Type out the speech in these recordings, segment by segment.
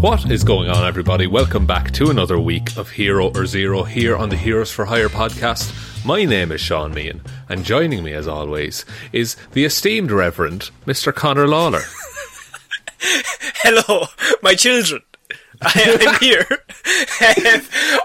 What is going on, everybody? Welcome back to another week of Hero or Zero here on the Heroes for Hire podcast. My name is Sean Meehan, and joining me, as always, is the esteemed Reverend Mr. Connor Lawler. Hello, my children. I, am here.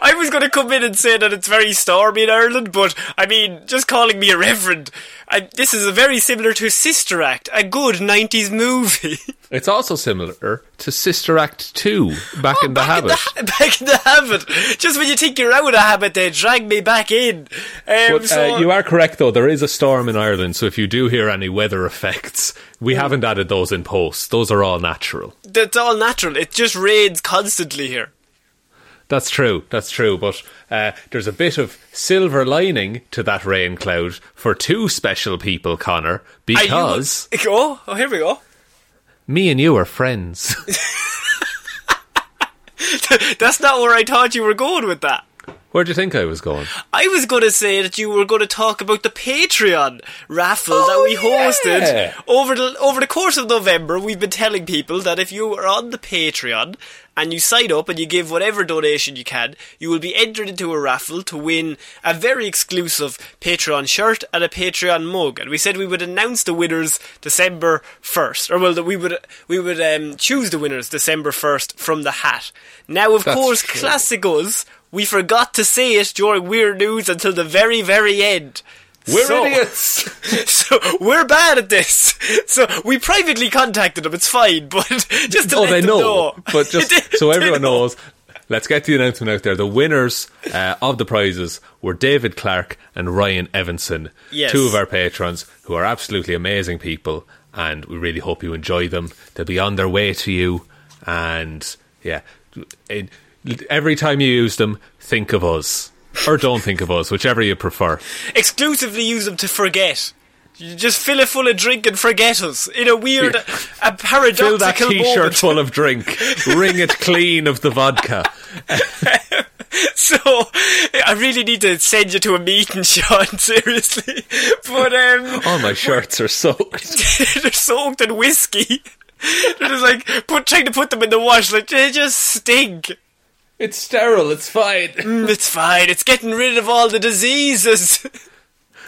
I was going to come in and say that it's very stormy in Ireland, but I mean, just calling me a reverend. I, this is a very similar to Sister Act, a good 90s movie. It's also similar to Sister Act 2, Back Oh, in the Habit. In the, back in the habit. Just when you think you're out of habit, they drag me back in. Um, But, so, uh, you are correct, though. There is a storm in Ireland, so if you do hear any weather effects, we haven't added those in post. Those are all natural. That's all natural. It just rains constantly here. That's true. That's true. But uh, there's a bit of silver lining to that rain cloud for two special people, Connor, Are you- because Oh, oh, here we go. me and you are friends. That's not where I thought you were going with that. Where do you think I was going? I was going to say that you were going to talk about the Patreon raffle that we hosted yeah. over the over the course of November. We've been telling people that if you are on the Patreon and you sign up and you give whatever donation you can, you will be entered into a raffle to win a very exclusive Patreon shirt and a Patreon mug. And we said we would announce the winners December first, or well, that we would we would um, choose the winners December first from the hat. Now, of That's course, true. We forgot to say it during Weird News until the very, very end. We're So- idiots. So we're bad at this. So we privately contacted them. It's fine, but just to oh, let they them know. know. But just They- so everyone know. knows, let's get the announcement out there. The winners uh, of the prizes were David Clark and Ryan Evanson, Yes. two of our patrons who are absolutely amazing people, and we really hope you enjoy them. They'll be on their way to you, and yeah, it, every time you use them, think of us. Or don't think of us, whichever you prefer. Exclusively use them to forget. You just fill it full of drink and forget us in a weird, a paradoxical Fill that t-shirt moment. full of drink. Wring it clean of the vodka. So I really need to send you to a meeting, Sean. Seriously, but um. All my shirts are soaked. they're soaked in whiskey. They're just like put trying to put them in the wash, like they just stink. It's sterile. It's fine. Mm, it's fine. It's getting rid of all the diseases.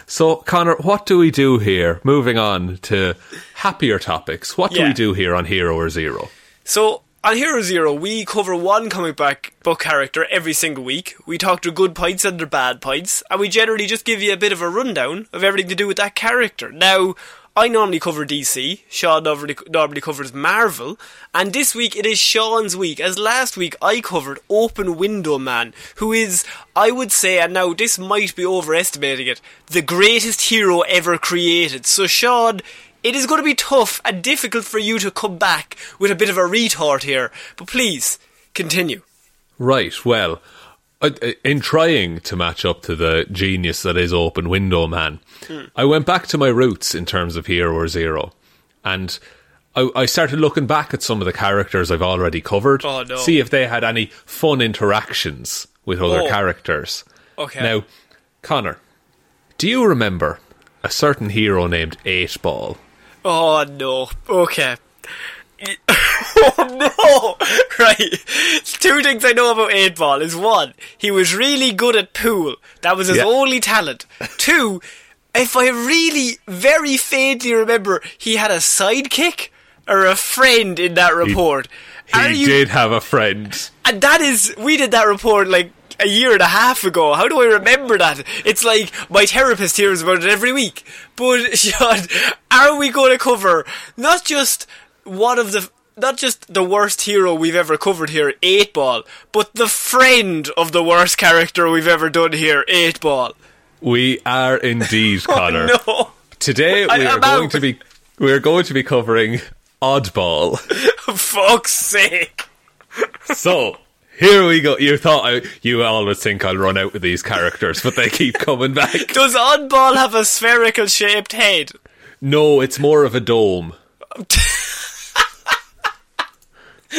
So, Connor, what do we do here? Moving on to happier topics. What do Yeah. we do here on Hero or Zero? so on Hero Zero, we cover one comic back book character every single week. We talk their good points and their bad points, and we generally just give you a bit of a rundown of everything to do with that character. Now. I normally cover DC, Sean normally, normally covers Marvel, and this week it is Sean's week, as last week I covered Open Window Man, who is, I would say, and now this might be overestimating it, the greatest hero ever created. So Sean, it is going to be tough and difficult for you to come back with a bit of a retort here, but please, continue. Right, well, in trying to match up to the genius that is Open Window Man, hmm. I went back to my roots in terms of Hero or Zero, and I, I started looking back at some of the characters I've already covered, Oh, no. see if they had any fun interactions with other Oh. characters. Okay. Now, Connor, do you remember a certain hero named Eight Ball? Oh no. Okay. oh no! Right. Two things I know about 8 Ball is one, he was really good at pool. That was his Yeah. only talent. Two, if I really very faintly remember, he had a sidekick or a friend in that report. He Are you did have a friend. and that is, we did that report like a year and a half ago. How do I remember that? It's like my therapist hears about it every week. But, Sean, are we going to cover not just one of the, not just the worst hero we've ever covered here, 8 Ball, but the friend of the worst character we've ever done here, 8 Ball? We are indeed, Connor. No. Today I we are am going out. to be we are going to be covering Oddball. Fuck's sake. so here we go. You thought I, you always think I'll run out with these characters, but they keep coming back. Does Oddball have a spherical shaped head? No, it's more of a dome.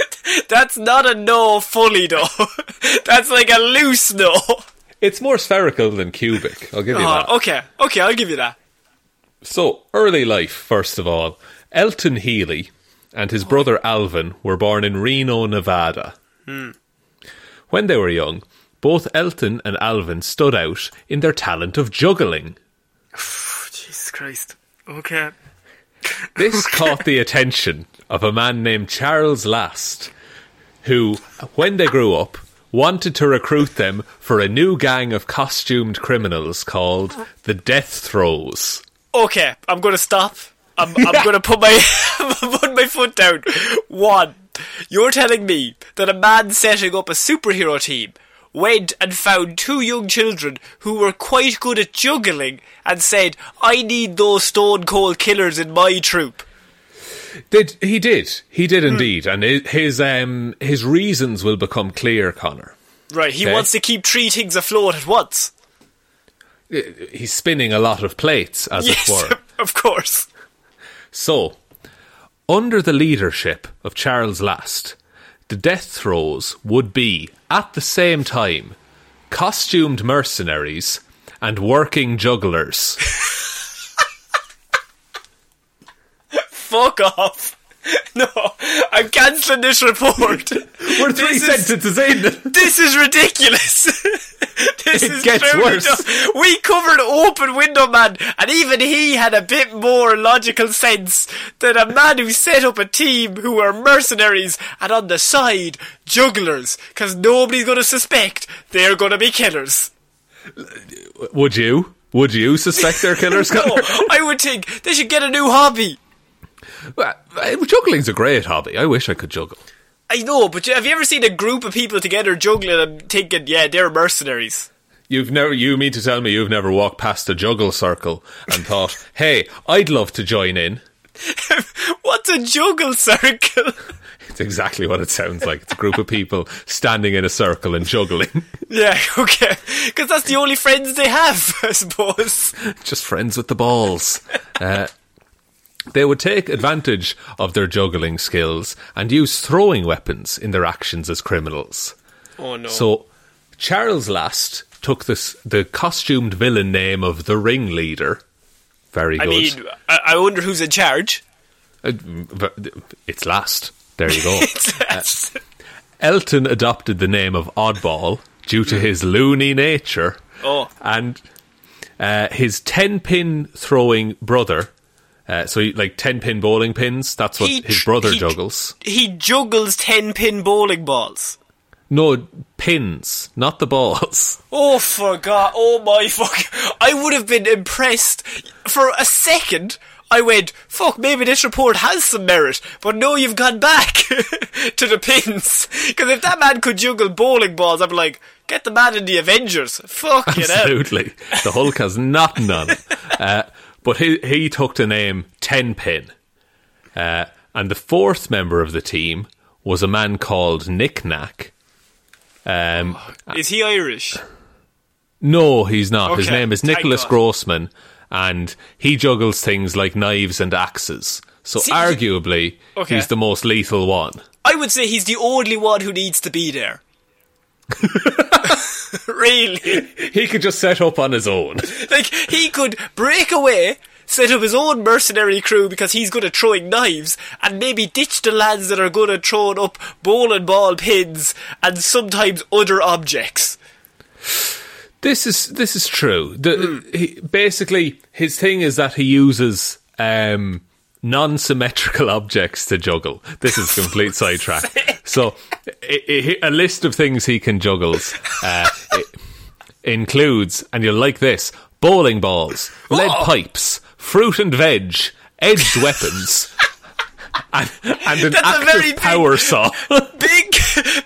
That's not a no fully though. That's like a loose no. It's more spherical than cubic. I'll give you ah, that. Oh, okay, okay, I'll give you that. So, early life, first of all. Elton Healy and his brother Alvin were born in Reno, Nevada. Hmm. When they were young, both Elton and Alvin stood out in their talent of juggling. Jesus Christ. Okay. This caught the attention of a man named Charles Last, who, when they grew up, wanted to recruit them for a new gang of costumed criminals called the Death Throws. Okay, I'm gonna stop. I'm, I'm gonna put my put my foot down. One, you're telling me that a man setting up a superhero team went and found two young children who were quite good at juggling and said, "I need those stone cold killers in my troop." Did he did he did indeed, and his um his reasons will become clear, Connor. Right, he Okay. wants to keep three things afloat at once. He's spinning a lot of plates, as Yes, it were. of course. So, under the leadership of Charles Last, the death throws would be, at the same time, costumed mercenaries and working jugglers. Fuck off. No, I'm cancelling this report. We're three This is- sentences in. This is ridiculous. this It is gets worse. dumb. We covered Open Window Man, and even he had a bit more logical sense than a man who set up a team who were mercenaries and on the side jugglers, because nobody's going to suspect they're going to be killers. Would you? Would you suspect they're killers? No, I would think they should get a new hobby. Well, Juggling's a great hobby. I wish I could juggle. I know, but have you ever seen a group of people together juggling and thinking, yeah, they're mercenaries? You've never, you mean to tell me you've never walked past a juggle circle and thought, hey, I'd love to join in? What's a juggle circle? It's exactly what it sounds like. It's a group of people standing in a circle and juggling. Yeah, okay. Because that's the only friends they have, I suppose. Just friends with the balls. Uh, they would take advantage of their juggling skills and use throwing weapons in their actions as criminals. Oh no. So, Charles Last took this, the costumed villain name of the ringleader. Very good. I mean, I, I wonder who's in charge. Uh, it's Last. There you go. That's- Elton adopted the name of Oddball due to his loony nature. oh, and uh, his 10 pin throwing brother. Uh, so, he, like 10 pin bowling pins, that's what He his brother he- juggles. he juggles 10 pin bowling balls. No, pins, not the balls. Oh, for God. Oh, my fuck. I would have been impressed. For a second, I went, fuck, maybe this report has some merit. But no, you've gone back to the pins. Because if that man could juggle bowling balls, I'd be like, get the man in the Avengers. Fuck you know. Absolutely. The Hulk has nothing on. Uh, but he, he took the name 10 pin. Uh, and the fourth member of the team was a man called Nick Knack. Um, Is he Irish? no, he's not. His name is Nicholas. Grossman, and he juggles things like knives and axes. So See, arguably, Okay. he's the most lethal one. I would say he's the only one who needs to be there. really? He could just set up on his own. Like, he could break away, set up his own mercenary crew because he's good at throwing knives, and maybe ditch the lads that are good at throwing up bowling ball pins and sometimes other objects. This is this is true. The, he, basically, his thing is that he uses um, non-symmetrical objects to juggle. This is complete sidetrack. So, a list of things he can juggle uh, includes, and you'll like this: bowling balls, lead pipes, fruit and veg, edged weapons. And, and an That's a active very big- power saw. Big,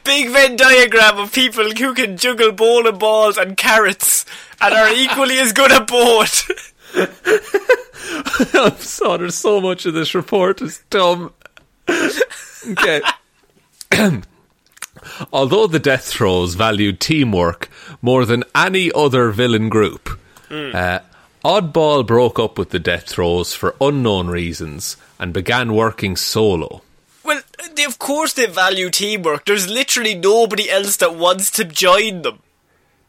big Venn diagram of people who can juggle bowling balls and carrots and are equally as good at both. I'm sorry, so much of this report is dumb. okay. Although the Death Throws valued teamwork more than any other villain group, uh, Oddball broke up with the Death Throws for unknown reasons and began working solo. Well, they, of course they value teamwork. There's literally nobody else that wants to join them.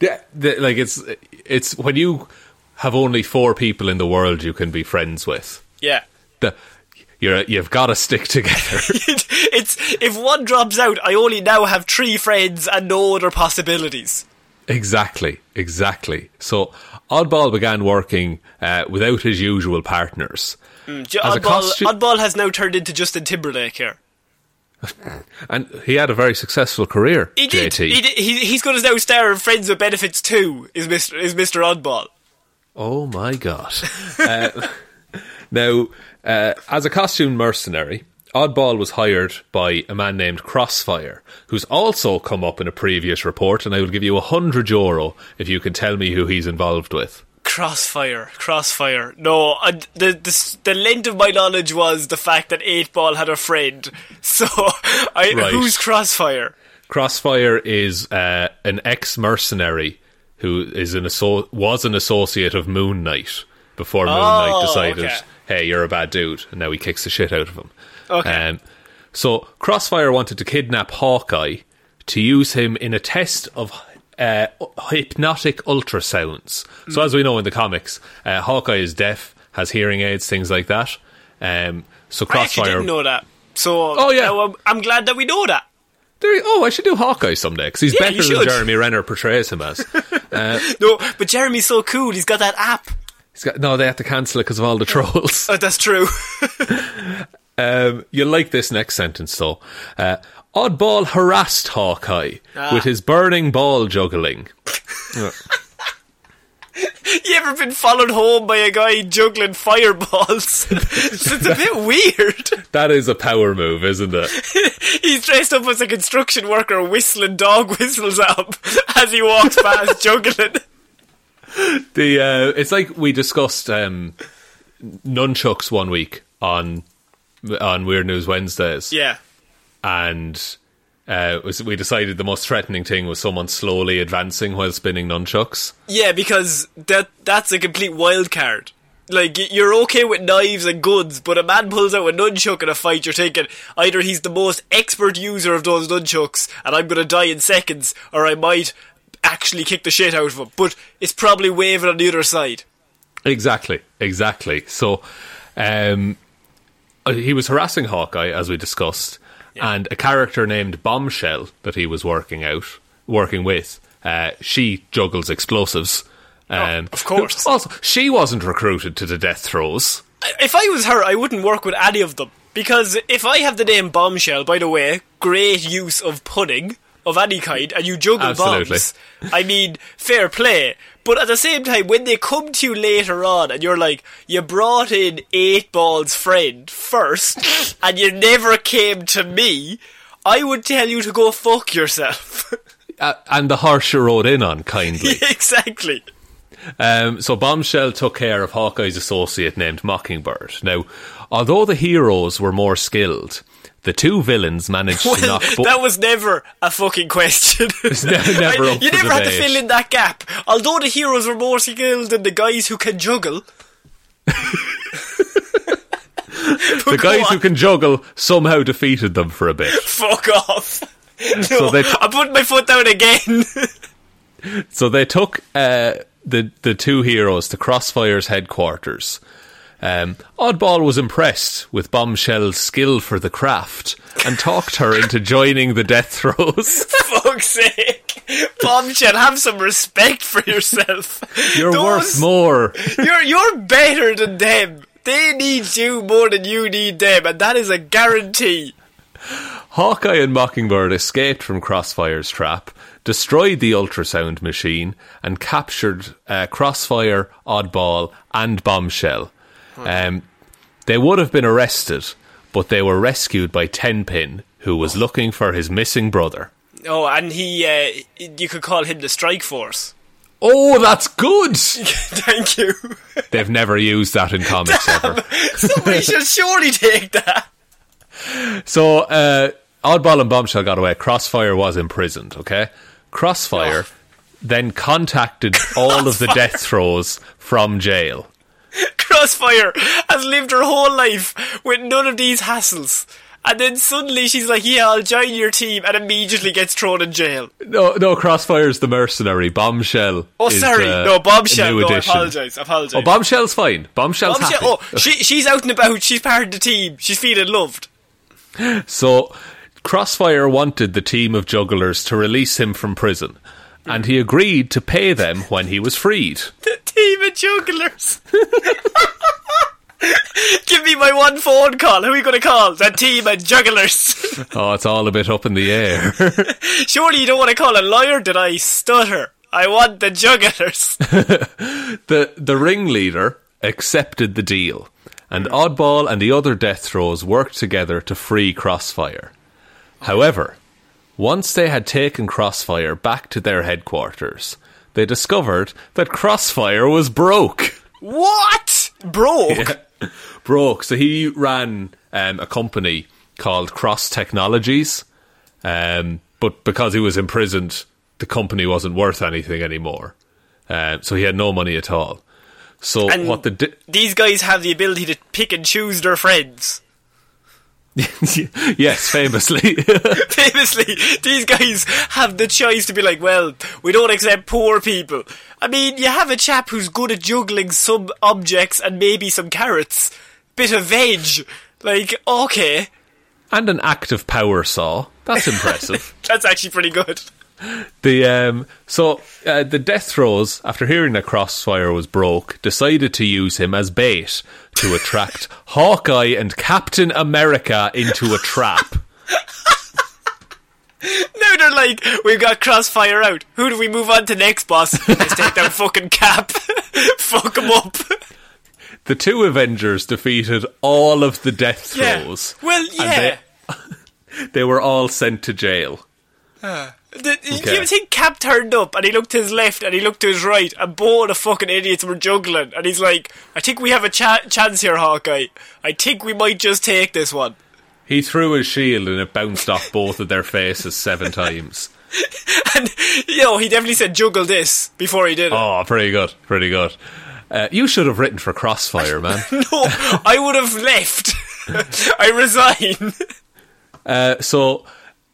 Yeah, the, like it's it's when you have only four people in the world you can be friends with. Yeah. The, you're you've got to stick together. it's if one drops out, I only now have three friends and no other possibilities. Exactly, exactly. So Oddball began working uh, without his usual partners. As Oddball, costu- Oddball has now turned into Justin Timberlake here. And he had a very successful career, He did. JT. He did. He, he's going to now star in Friends with Benefits too. Is Mister is Mister Oddball? Oh my god. uh, now, uh, as a costume mercenary, Oddball was hired by a man named Crossfire, who's also come up in a previous report, and I will give you a hundred euro if you can tell me who he's involved with. Crossfire, Crossfire. No, uh, the, the the length of my knowledge was the fact that Eight Ball had a friend. So, I, Right. who's Crossfire? Crossfire is uh, an ex-mercenary who is an asso- was an associate of Moon Knight before Moon Knight Oh, decided, okay. "Hey, you're a bad dude," and now he kicks the shit out of him. Okay. Um, so Crossfire wanted to kidnap Hawkeye to use him in a test of uh, hypnotic ultrasounds. So as we know in the comics, uh, Hawkeye is deaf, has hearing aids, things like that. Um, so I Crossfire. didn't know that. So, Oh, yeah. I'm glad that we know that. Oh, I should do Hawkeye someday because he's Yeah, better than. Jeremy Renner portrays him as. No, but Jeremy's so cool. He's got that app. He's got, no, they had to cancel it because of all the trolls. Oh, that's true. Um, you'll like this next sentence though. Uh, Oddball harassed Hawkeye Ah. with his burning ball juggling. you ever been followed home by a guy juggling fireballs? it's a bit weird. That is a power move, isn't it? He's dressed up as a construction worker, whistling dog whistles up as he walks past juggling. The uh, it's like we discussed um, nunchucks one week on on Weird News Wednesdays, Yeah. and uh, was, we decided the most threatening thing was someone slowly advancing while spinning nunchucks. Yeah, because that that's a complete wild card. Like you're okay with knives and guns, but a man pulls out a nunchuck in a fight. You're thinking either he's the most expert user of those nunchucks, and I'm gonna die in seconds, or I might actually kick the shit out of him. But it's probably waving on the other side. Exactly, exactly. So, um, uh, he was harassing Hawkeye, as we discussed, and a character named Bombshell that he was working out, working with, uh, she juggles explosives. Um, of course. Also, she wasn't recruited to the death throws. If I was her, I wouldn't work with any of them. Because if I have the name Bombshell, by the way, great use of pudding of any kind, and you juggle Absolutely. bombs, I mean, fair play. But at the same time, when they come to you later on and you're like, you brought in Eight Ball's friend first, and you never came to me, I would tell you to go fuck yourself. Uh, and the horse you rode in on, kindly. exactly. Um, so Bombshell took care of Hawkeye's associate named Mockingbird. Now, although the heroes were more skilled, the two villains managed to Well, knock both. that was never a fucking question. Ne- never up you never had to fill in that gap. Although the heroes were more skilled than the guys who can juggle. the guys who can juggle somehow defeated them for a bit. Fuck off. So No, they- I put my foot down again. So they took uh, the the two heroes to Crossfire's headquarters. Um, Oddball was impressed with Bombshell's skill for the craft and talked her into joining the death throws. Fuck's sake. Bombshell, have some respect for yourself. You're Those- worth more. You're, you're better than them. They need you more than you need them, and that is a guarantee. Hawkeye and Mockingbird escaped from Crossfire's trap, destroyed the ultrasound machine, and captured uh, Crossfire, Oddball, and Bombshell. Um, they would have been arrested, but they were rescued by Tenpin, who was looking for his missing brother. Oh, and he, uh, you could call him the Strike Force. Oh, that's good! Thank you. They've never used that in comics ever. Somebody should surely take that. So, uh, Oddball and Bombshell got away. Crossfire was imprisoned, okay? Crossfire then contacted all of the death throws from jail. Crossfire has lived her whole life with none of these hassles. And then suddenly she's like, yeah, I'll join your team, and immediately gets thrown in jail. No, no, Crossfire's the mercenary. Bombshell. Oh, sorry. no, Bombshell. No, I apologise. I apologise. Oh, Bombshell's fine. Bombshell's Bombshell. happy. Oh, she, she's out and about. She's part of the team. She's feeling loved. So, Crossfire wanted the team of jugglers to release him from prison, and he agreed to pay them when he was freed. The team of jugglers. Give me my one phone call. Who are we going to call? The team of jugglers. Oh, it's all a bit up in the air. Surely you don't want to call a lawyer? Did I stutter? I want the jugglers. the the ringleader accepted the deal, and Oddball and the other death throws worked together to free Crossfire. However, once they had taken Crossfire back to their headquarters, they discovered that Crossfire was broke. what? Broke? broke. So he ran um, a company called Cross Technologies, um, but because he was imprisoned, the company wasn't worth anything anymore. Um, so he had no money at all. So And- what the di- These guys have the ability to pick and choose their friends. yes, famously. Famously, these guys have the choice to be like, well, we don't accept poor people. I mean, you have a chap who's good at juggling some objects and maybe some carrots. Bit of veg. Like, okay, and an active power saw. That's impressive. that's actually pretty good. the um, so uh, the death throws, after hearing that Crossfire was broke, decided to use him as bait to attract Hawkeye and Captain America into a trap. Now they're like, we've got Crossfire out. Who do we move on to next, boss? Let's take that fucking cap. Fuck him up. The two Avengers defeated all of the death Yeah. throws. Well, yeah. They, they were all sent to jail. The, Okay. You think Cap turned up and he looked to his left and he looked to his right and both of the fucking idiots were juggling and he's like, I think we have a cha- chance here, Hawkeye. I think we might just take this one. He threw his shield and it bounced off both of their faces seven times. And, you know, he definitely said juggle this before he did it. Oh, pretty good, pretty good. Uh, you should have written for Crossfire, man. No, I would have left. I resign. Uh, so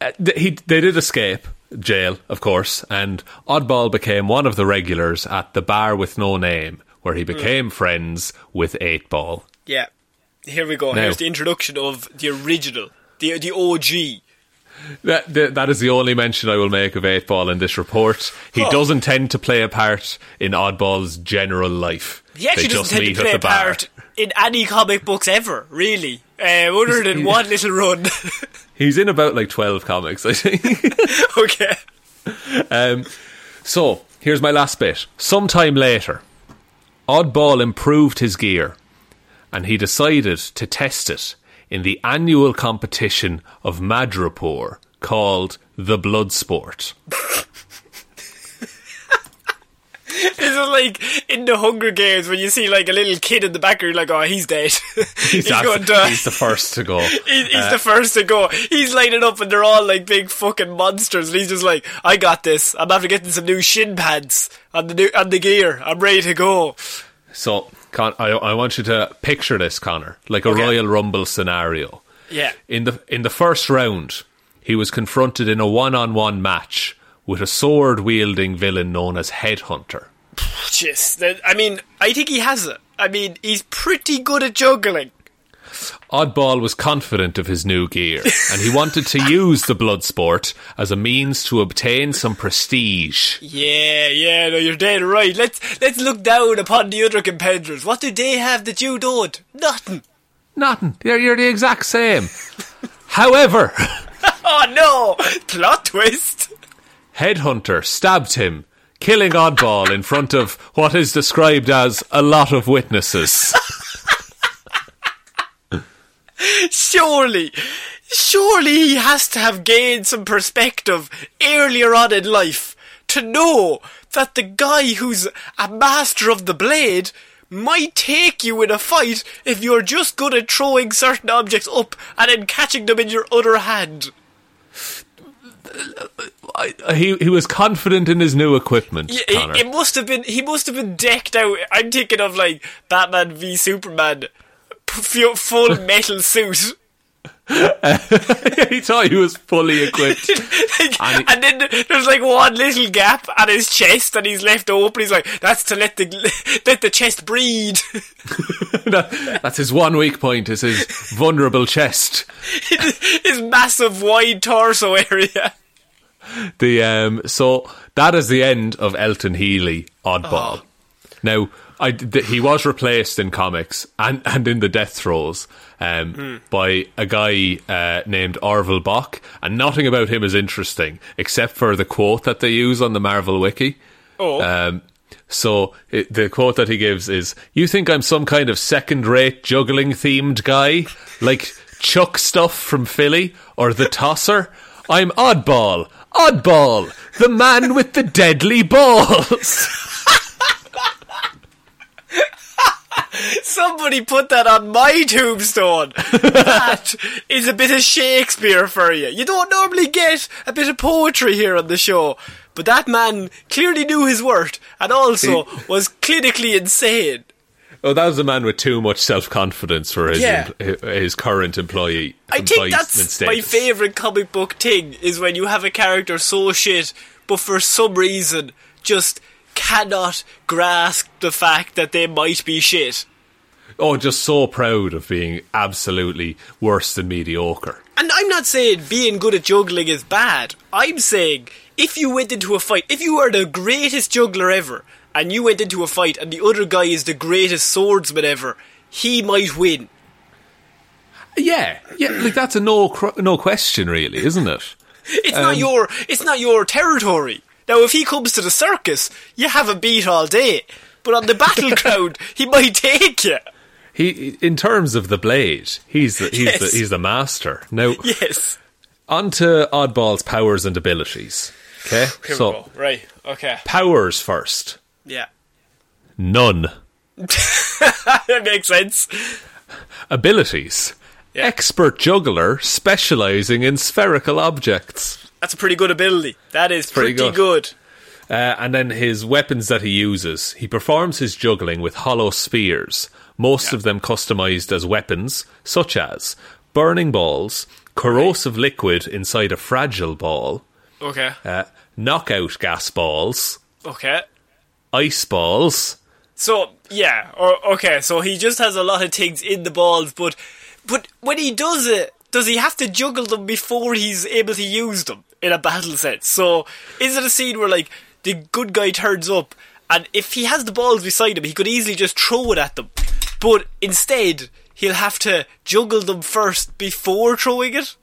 uh, th- he they did escape jail, of course, and Oddball became one of the regulars at the bar with no name, where he hmm. became friends with Eight Ball. Yeah. Here we go. Now- Here's the introduction of the original, the the OG. That, that, that is the only mention I will make of Eight Ball in this report. He Oh. doesn't tend to play a part in Oddball's general life. He actually they doesn't just tend to play a part in any comic books ever, really. Uh, other than one little run. He's in about like twelve comics, I think. okay. Um, so here's my last bit. Sometime later, Oddball improved his gear, and he decided to test it in the annual competition of Madripoor called the Blood Sport. Is like in the Hunger Games when you see like a little kid in the back, you're like, oh, he's dead. He's, abs- going to. he's the first to go. He's, he's Uh, the first to go. He's lining up, and they're all like big fucking monsters. And he's just like, "I got this. I'm after getting some new shin pads and the new on the gear. I'm ready to go." So, Con- I, I want you to picture this, Connor, like a Okay. Royal Rumble scenario. Yeah. In the in the first round, he was confronted in a one-on-one match with a sword-wielding villain known as Headhunter. That- I mean, I think he has it. I mean, he's pretty good at juggling. Oddball was confident of his new gear, and he wanted to use the blood sport as a means to obtain some prestige. Yeah, yeah, no, you're dead right. Let's let's look down upon the other competitors. What do they have that you don't? Nothing. Nothing. You're, you're the exact same. However, Oh no! Plot twist. Headhunter stabbed him, killing Oddball in front of what is described as a lot of witnesses. Surely, surely he has to have gained some perspective earlier on in life to know that the guy who's a master of the blade might take you in a fight if you're just good at throwing certain objects up and then catching them in your other hand. I, he he was confident in his new equipment, Yeah, it, it must have been. He must have been decked out. I'm thinking of like Batman v Superman, p- full metal suit. he thought he was fully equipped. Like, And and, then there's like one little gap at his chest, and he's left open. He's like, "That's to let the let the chest breathe." That- that's his one weak point. Is his vulnerable chest. his massive wide torso area. The um, so that is the end of Elton Healy, Oddball. Now, I th- he was replaced in comics and, and in the death throws um, by a guy uh, named Orville Bach, and nothing about him is interesting except for the quote that they use on the Marvel wiki. Oh. Um, so it, the quote that he gives is, "You think I'm some kind of second-rate juggling themed guy, like Chuck stuff from Philly or the Tosser? I'm Oddball, Oddball, the man with the deadly balls." Somebody put that on my tombstone. that is a bit of Shakespeare for you. You don't normally get a bit of poetry here on the show, but that man clearly knew his worth and also was clinically insane. Oh, that was a man with too much self-confidence for his Yeah. em- his current employee. I think that's my favourite comic book thing is when you have a character so shit, but for some reason just cannot grasp the fact that they might be shit. Oh, just so proud of being absolutely worse than mediocre. And I'm not saying being good at juggling is bad. I'm saying if you went into a fight, if you were the greatest juggler ever, and you went into a fight and the other guy is the greatest swordsman ever, he might win. Yeah, yeah, like that's a no cr- no question, really, isn't it? It's Um, not your it's not your territory. Now if he comes to the circus, you have a beat all day. But on the battleground, he might take you. He, in terms of the blade, he's the he's Yes. the he's the master. Now, Yes. on to Oddball's powers and abilities. Okay, Here so we go. Right. Okay. powers first. Yeah. None that makes sense. abilities. Yeah. Expert juggler specializing in spherical objects. That's a pretty good ability. That is Pretty pretty, good. good. Uh, and then his weapons that he uses. He performs his juggling with hollow spheres, most of them customized as weapons, such as burning balls, corrosive liquid inside a fragile ball, Okay. uh, knockout gas balls, Okay. Ice balls. So yeah, o- okay. So he just has a lot of things in the balls, but but when he does it, does he have to juggle them before he's able to use them in a battle set? So is it a scene where like the good guy turns up, and if he has the balls beside him, he could easily just throw it at them, but instead he'll have to juggle them first before throwing it.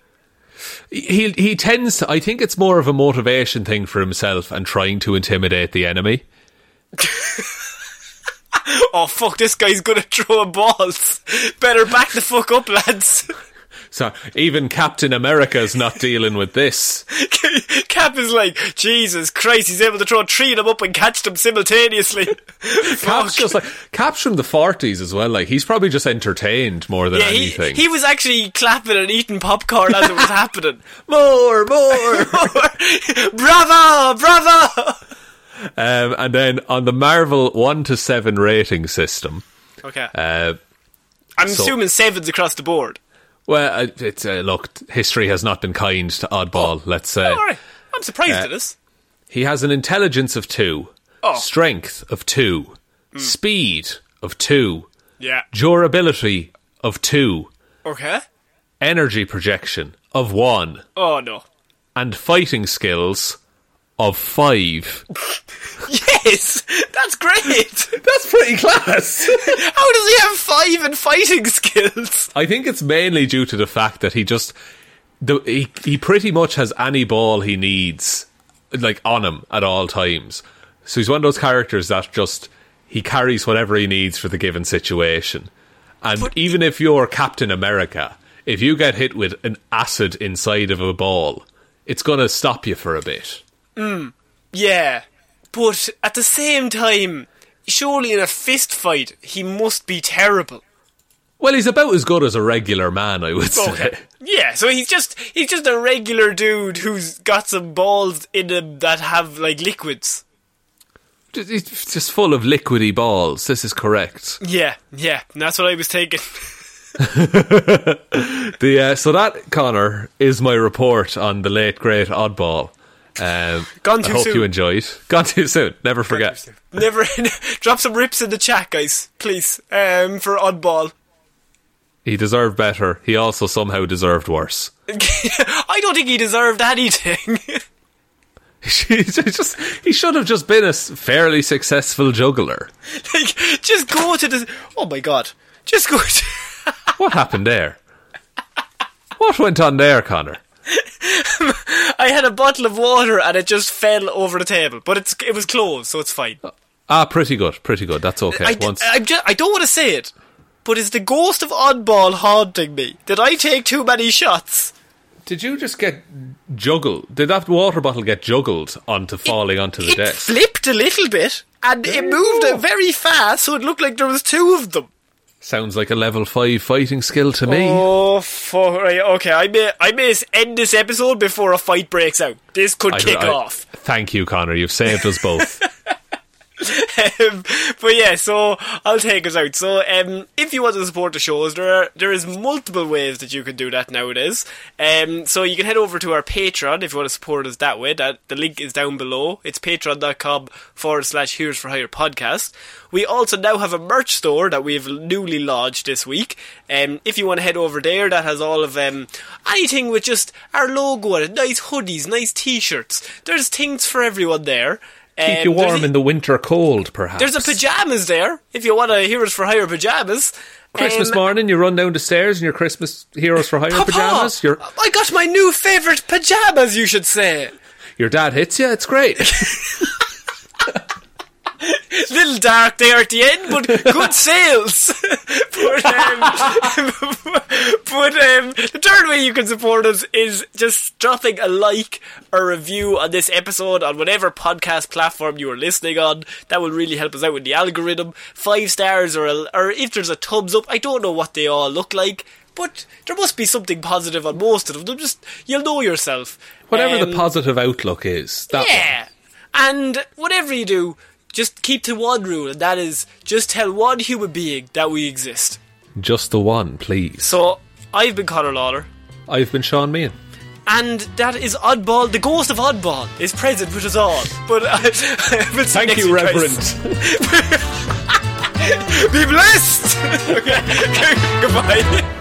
He he tends to. I think it's more of a motivation thing for himself and trying to intimidate the enemy. Oh fuck! This guy's good at throwing balls. Better back the fuck up, lads. So even Captain America's not dealing with this. Cap is like, Jesus Christ, he's able to throw three of them up and catch them simultaneously. Cap's just like Cap's from the forties as well. Like he's probably just entertained more than yeah, he, anything. he was actually clapping and eating popcorn as it was happening. More, more, more. bravo, bravo! Um, and then on the Marvel one to seven rating system, Okay. uh, I'm so- assuming sevens across the board. well, uh, it's uh, look, history has not been kind to Oddball. let's say Alright. I'm surprised Uh, at this. he has an intelligence of two, Oh. strength of two, speed of two, Yeah. durability of two, Okay. energy projection of one, Oh no. and fighting skills of five. Yes! That's great! That's pretty class. How does he have five in fighting skills? I think it's mainly due to the fact that he just the, he he pretty much has any ball he needs like on him at all times. So he's one of those characters that just he carries whatever he needs for the given situation. And But- even if you're Captain America, if you get hit with an acid inside of a ball, it's going to stop you for a bit. Yeah. But at the same time, surely in a fist fight, he must be terrible. Well, he's about as good as a regular man, I would say. Yeah, so he's just he's just a regular dude who's got some balls in him that have like liquids. Just- just full of liquidy balls. This is correct. Yeah, yeah, and that's what I was thinking. The uh, so that Connor is my report on the late great Oddball. Um, Gone too I hope soon. you enjoyed. Gone too soon. Never forget. Never drop some rips in the chat, guys, please. Um, for oddball. He deserved better. He also somehow deserved worse. I don't think he deserved anything. he just he should have just been a fairly successful juggler. like, just go to the. Oh my god, just go. To, What happened there? What went on there, Connor? I had a bottle of water and it just fell over the table, but it's it was closed, so it's fine. Ah, pretty good, pretty good. That's okay. I, Once I'm just, I don't want to say it, but is the ghost of Oddball haunting me? Did I take too many shots? did you just get juggled? Did that water bottle get juggled onto falling onto the deck? it desk? flipped a little bit and it moved very fast, so it looked like there was two of them. Sounds like a level five fighting skill to me. Oh, fuck. Right, okay, I may, I may end this episode before a fight breaks out. This could I- kick I- off. Thank you, Connor. You've saved us both. um, but yeah, so I'll take us out. So um, if you want to support the shows, there are there is multiple ways that you can do that nowadays. Um, so you can head over to our Patreon if you want to support us that way. That the link is down below. It's patreon.com forward slash Heroes for Hire podcast. We also now have a merch store that we've newly launched this week. Um, if you want to head over there, that has all of um, anything with just our logo on it, nice hoodies, nice t-shirts. There's things for everyone there. Keep Um, you warm in the winter cold, perhaps. there's a pajamas there if you want to Heroes for Hire pajamas. Christmas Um, morning, you run down the stairs in your Christmas Heroes for Hire Papa, pajamas. Your I got my new favourite pajamas. You should say. your dad hits you. It's great. Little dark there at the end, but good sales. but um, but um, the third way you can support us is just dropping a like or a review on this episode on whatever podcast platform you are listening on. That will really help us out with the algorithm. Five stars or a, or if there's a thumbs up, I don't know what they all look like. But there must be something positive on most of them. Just you'll know yourself. Whatever Um, the positive outlook is. Yeah. And whatever you do, just keep to one rule, and that is just tell one human being that we exist. Just the one, please. So, I've been Conor Lawler, I've been Sean Meehan. and that is Oddball, the ghost of Oddball, is present with us all. But uh, we'll Thank you, Reverend. Be blessed! okay. Goodbye.